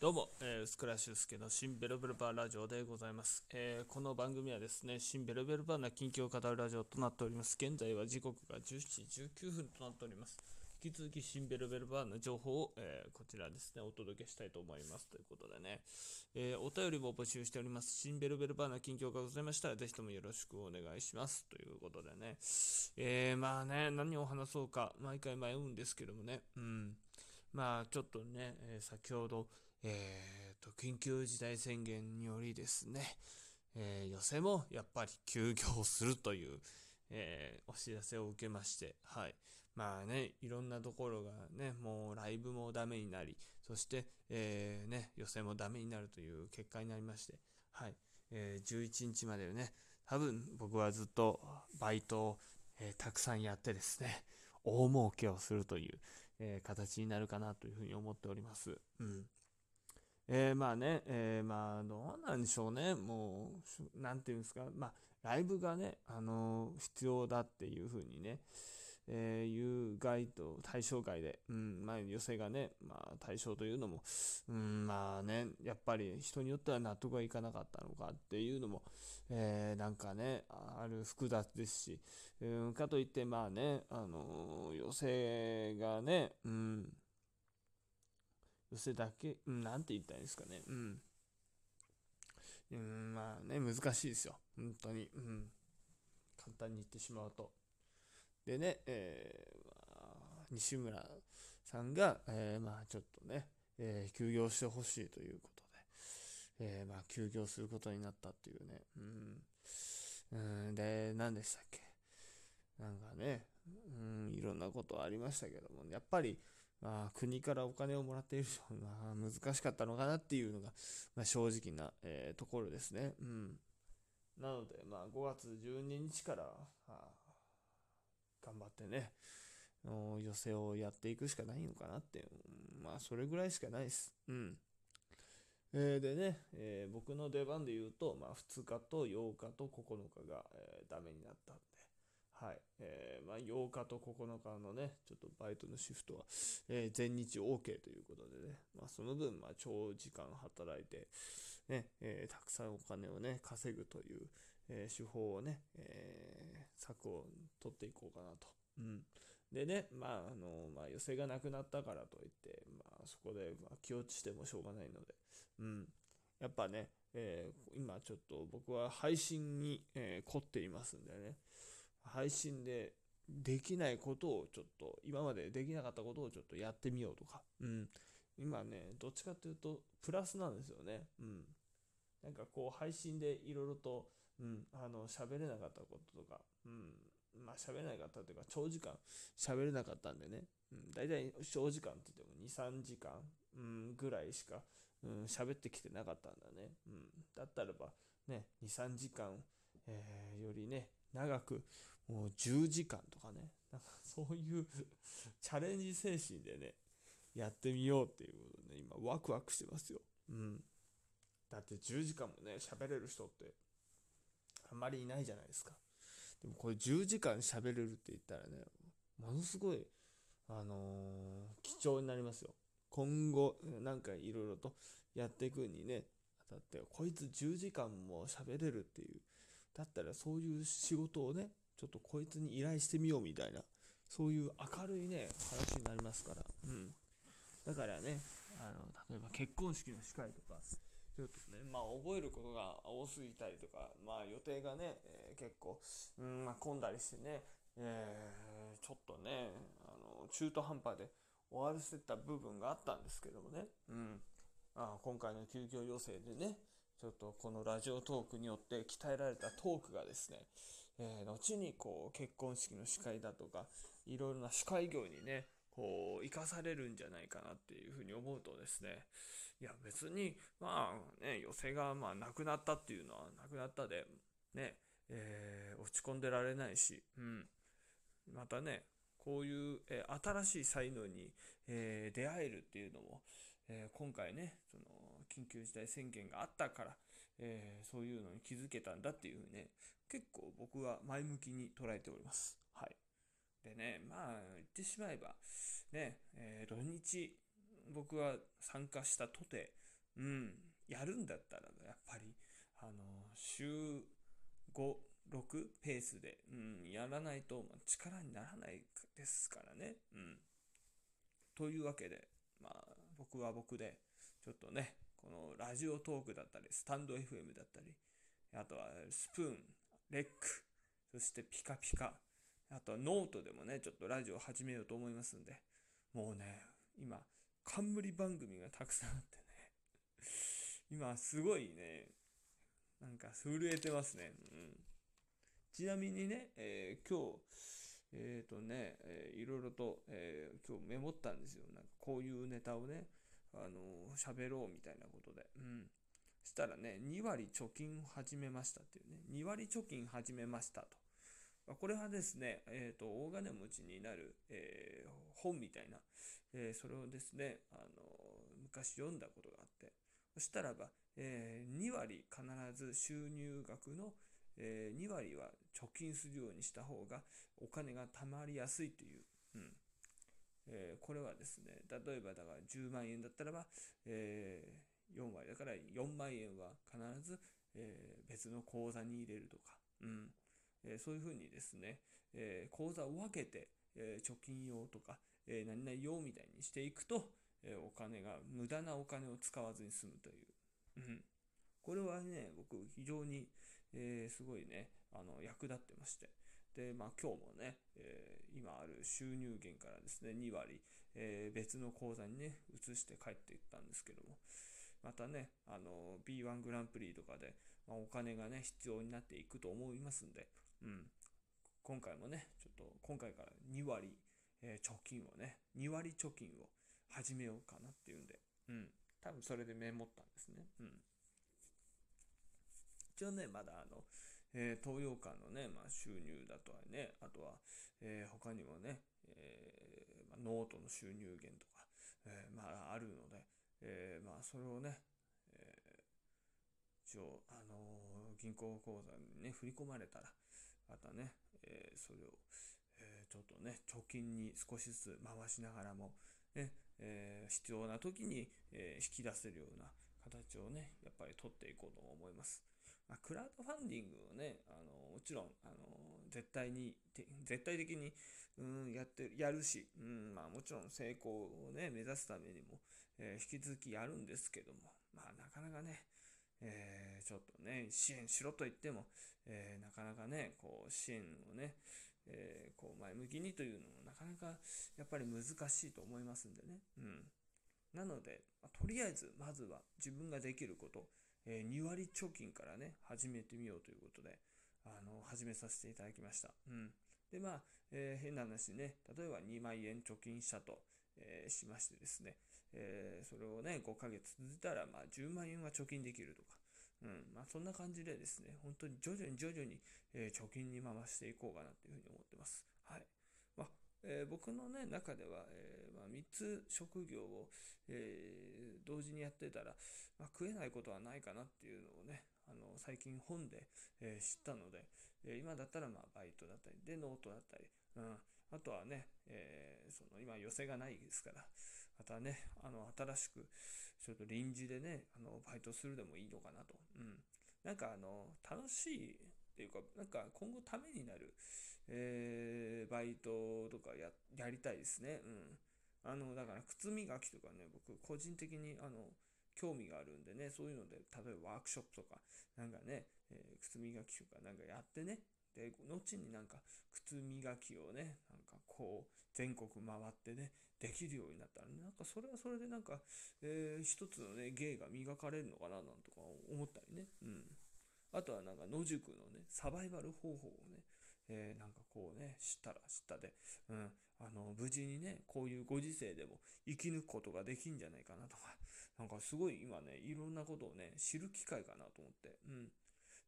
どうも、えー、スクラッシュスケの新ベルベルバーラジオでございます、えー、この番組はですね、新ベルベルバーな近況を語るラジオとなっております。現在は時刻が17時19分となっております。引き続き新ベルベルバーの情報を、えー、こちらですね、お届けしたいと思います。ということでね、えお便りも募集しております。新ベルベルバーな近況がございましたら、ぜひともよろしくお願いします。ということでね、えまあね、何を話そうか、毎回迷うんですけどもね、うん。まあちょっとね、え先ほど、えーと、緊急事態宣言によりですね、えー、寄席もやっぱり休業するという、えー、お知らせを受けまして、はい。まあね、いろんなところがね、もうライブもダメになり、そして、えー、ね、予選もダメになるという結果になりまして、はい。えー、11日までね、多分僕はずっとバイトを、えー、たくさんやってですね、大儲けをするという、え、形になるかなというふうに思っております。うん。えー、まあね、えー、まあ、どうなんでしょうね。もう、なんていうんですか。まあ、ライブがね、あのー、必要だっていうふうにね、えー、いうガイド、対象外で、うん、まあ、寄せがね、まあ、対象というのも、うん、まあね、やっぱり人によっては納得がいかなかったのかっていうのも、えー、なんかね、ある複雑ですし、うん、かといって、まあね、あのー、寄せがね、うん、寄せだけ、うん、なんて言ったらいいんですかね。うん。うん、まあね、難しいですよ。本当に。うん。簡単に言ってしまうと。でね、えー、ま、西村さんが、えー、まあちょっとね、えー、休業してほしいということで、えー、まあ休業することになったっていうね。うん。うん、で、何でしたっけなんかね、うん、いろんなことありましたけども、やっぱり、まあ、国からお金をもらっている人が難しかったのかなっていうのが、まあ、正直な、えー、ところですね。うん。なので、まあ、5月12日から、あ頑張ってね、寄せをやっていくしかないのかなって、まあ、それぐらいしかないです。うん。えー、でね、えー、僕の出番で言うと、まあ、2日と8日と9日が、えー、ダメになったはい。えー、まあ、8日と9日のね、ちょっとバイトのシフトは、えー、全日 OK ということでね、まあ、その分、まあ、長時間働いて、ね、えー、たくさんお金をね、稼ぐという、え手法をね、え策を取っていこうかなと。うん。でね、まあ、あの、まあ、寄せがなくなったからといって、まあ、そこで、ま気落ちしてもしょうがないので、うん。やっぱね、え今ちょっと僕は配信に、え凝っていますんでね、配信でできないことをちょっと、今までできなかったことをちょっとやってみようとか、うん。今ね、どっちかっていうと、プラスなんですよね。うん。なんかこう、配信でいろいろと、うん、あの、喋れなかったこととか、うん。まあ、喋れなかったというか、長時間喋れなかったんでね、うん、大体長時間って言っても2、3時間、ぐらいしか、うん、喋ってきてなかったんだね。うん。だったらば、ね、2、3時間、え、よりね、長く、もう10時間とかね、なんかそういう チャレンジ精神でね、やってみようっていうことでね、今ワクワクしてますよ。うん。だって10時間もね、喋れる人ってあんまりいないじゃないですか。でもこれ10時間喋れるって言ったらね、ものすごい、あのー、貴重になりますよ。今後、なんかいろいろとやっていくにね、当たって、こいつ10時間も喋れるっていうだったらそういう仕事をね、ちょっとこいつに依頼してみようみたいな、そういう明るいね、話になりますから。うん。だからね、あの、例えば結婚式の司会とか、ちょっとね、まあ覚えることが多すぎたりとか、まあ予定がね、えー、結構、うん、まあ混んだりしてね、えー、ちょっとね、あの、中途半端で終わらせた部分があったんですけどもね、うん。あ今回の休業要請でね、ちょっとこのラジオトークによって鍛えられたトークがですね、えー、後にこう結婚式の司会だとか、いろいろな司会業にね、こう、生かされるんじゃないかなっていうふうに思うとですね、いや別に、まあね、寄せがまあなくなったっていうのはなくなったで、ね、えー、落ち込んでられないし、うん。またね、こういう、えー、新しい才能に、えー、出会えるっていうのも、え今回ね、その、緊急事態宣言があったから、えー、そういうのに気づけたんだっていうね、結構僕は前向きに捉えております。はい。でね、まあ、言ってしまえば、ね、えー、土日、僕は参加したとて、うん、やるんだったら、やっぱり、あの、週5、6ペースで、うん、やらないと、力にならないですからね。うん。というわけで、まあ、僕は僕で、ちょっとね、このラジオトークだったり、スタンド FM だったり、あとはスプーン、レック、そしてピカピカ、あとはノートでもね、ちょっとラジオ始めようと思いますんで、もうね、今、冠番組がたくさんあってね、今すごいね、なんか震えてますね。うん、ちなみにね、えー、今日、えっ、ー、とね、えー、いろいろと、えー、今日メモったんですよ。なんかこういうネタをね、あの喋ろうみたいなことで。うん。したらね、2割貯金を始めましたっていうね、2割貯金始めましたと。これはですね、え、ー、と、大金持ちになる、えー、本みたいな、えー、それをですね、あの昔読んだことがあって、そしたらば、え2割必ず収入額の、え2割は貯金するようにした方がお金が貯まりやすいという、うんえこれはですね、例えばだから10万円だったらば、え4割だから4万円は必ず、え別の口座に入れるとか、うんえそういうふうにですね、え口座を分けて、え貯金用とか、え何々用みたいにしていくと、えお金が、無駄なお金を使わずに済むという。うん。これはね、僕非常に、えー、すごいね、あの、役立ってまして。で、まあ今日もね、えー、今ある収入源からですね、2割、えー、別の口座にね、移して帰っていったんですけども、またね、あの、B1 グランプリとかで、まあ、お金がね、必要になっていくと思いますんで、うん。今回もね、ちょっと、今回から2割、えー、貯金をね、2割貯金を始めようかなっていうんで、うん。多分それでメモったんですね。うん。一応ね、まだあの、えー、東洋館のね、まあ、収入だとはね、あとは、えー、他にもね、えー、まあ、ノートの収入源とか、えまあ、あるので、えまあ、それをね、え一応、あの銀行口座にね、振り込まれたら、またね、えそれを、えちょっとね、貯金に少しずつ回しながらも、ね、え必要な時に、え引き出せるような形をね、やっぱり取っていこうと思います。まあ、クラウドファンディングをね、あのもちろん、あの絶対に、絶対的に、うん、やって、やるし、うん、まあもちろん成功をね、目指すためにも、えー、引き続きやるんですけども、まあなかなかね、えー、ちょっとね、支援しろと言っても、えー、なかなかね、こう、支援をね、えこう、前向きにというのもなかなかやっぱり難しいと思いますんでね。うん。なので、まあ、とりあえず、まずは自分ができること、え2割貯金からね、始めてみようということで、あの、始めさせていただきました。うん。で、まあ、えー、変な話ね、例えば2万円貯金したと、えー、しましてですね、えー、それをね、5ヶ月続いたら、まあ、10万円は貯金できるとか、うん、まあ、そんな感じでですね、本当に徐々に徐々に、え貯金に回していこうかなというふうに思ってます。はい。まあ、え僕のね、中では、えまあ、3つ職業を、え同時にやってたら、まあ、食えないことはないかなっていうのをね、あの最近本で、え知ったので、え今だったらまあバイトだったり、でノートだったり、うん、あとはね、え、その今寄席がないですから、またね、あの新しくちょっと臨時でね、あのバイトするでもいいのかなと。うん。なんかあの、楽しいていうか、なんか今後ためになる、えー、バイトとかややりたいですね。うん。あの、だから靴磨きとかね、僕個人的にあの、興味があるんでね、そういうので、例えばワークショップとか、なんかね、えー、靴磨きとかなんかやってね、で、後になんか靴磨きをね、なんかこう、全国回ってね、できるようになったら、ね、なんかそれはそれでなんか、えー、一つのね、芸が磨かれるのかななんとか思ったりね。うん。あとはなんか野宿のね、サバイバル方法をね、えー、なんかこうね、知ったら知ったで、うん、あの、無事にね、こういうご時世でも生き抜くことができんじゃないかなとか、なんかすごい今ね、いろんなことをね、知る機会かなと思って、うん。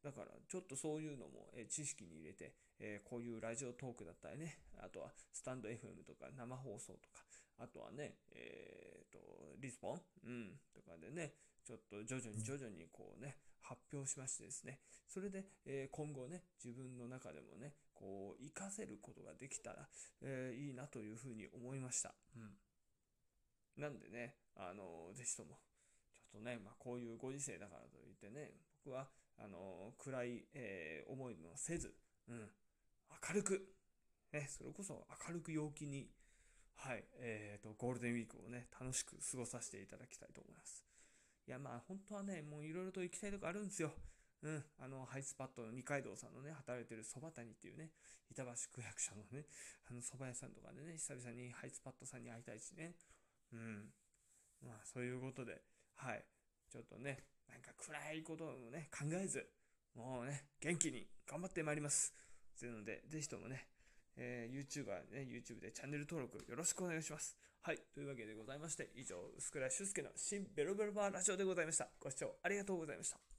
だから、ちょっとそういうのも、え知識に入れて、えこういうラジオトークだったりね、あとはスタンド FM とか生放送とか、あとはね、えっ、と、リスポン？うん、とかでね、ちょっと徐々に徐々にこうね、発表しましてですね、それで、え今後ね、自分の中でもね、こう、活かせることができたら、えー、いいなというふうに思いました。うん。なんでね、あの、ぜひとも、ちょっあとね、まあ、こういうご時世だからといってね、僕は、あの暗い、えー、思いもせず、うん、明るく、ね、それこそ明るく陽気に、はい、えーと、ゴールデンウィークをね、楽しく過ごさせていただきたいと思います。いや、まあ、本当はね、もういろいろと行きたいとこあるんですよ。うん、あの、ハイスパッドの二階堂さんのね、働いてるそば屋っていうね、板橋区役所のね、あの蕎麦屋さんとかでね、久々にハイスパッドさんに会いたいしね。うん。まあ、そういうことで、はい。ちょっとね、なんか暗いことをね、考えず、もうね、元気に頑張ってまいります。ですので、ぜひともね、えー、YouTuber ね、YouTube でチャンネル登録よろしくお願いします。はい。というわけでございまして、以上、薄倉俊介の新ベロベロバーラジオでございました。ご視聴ありがとうございました。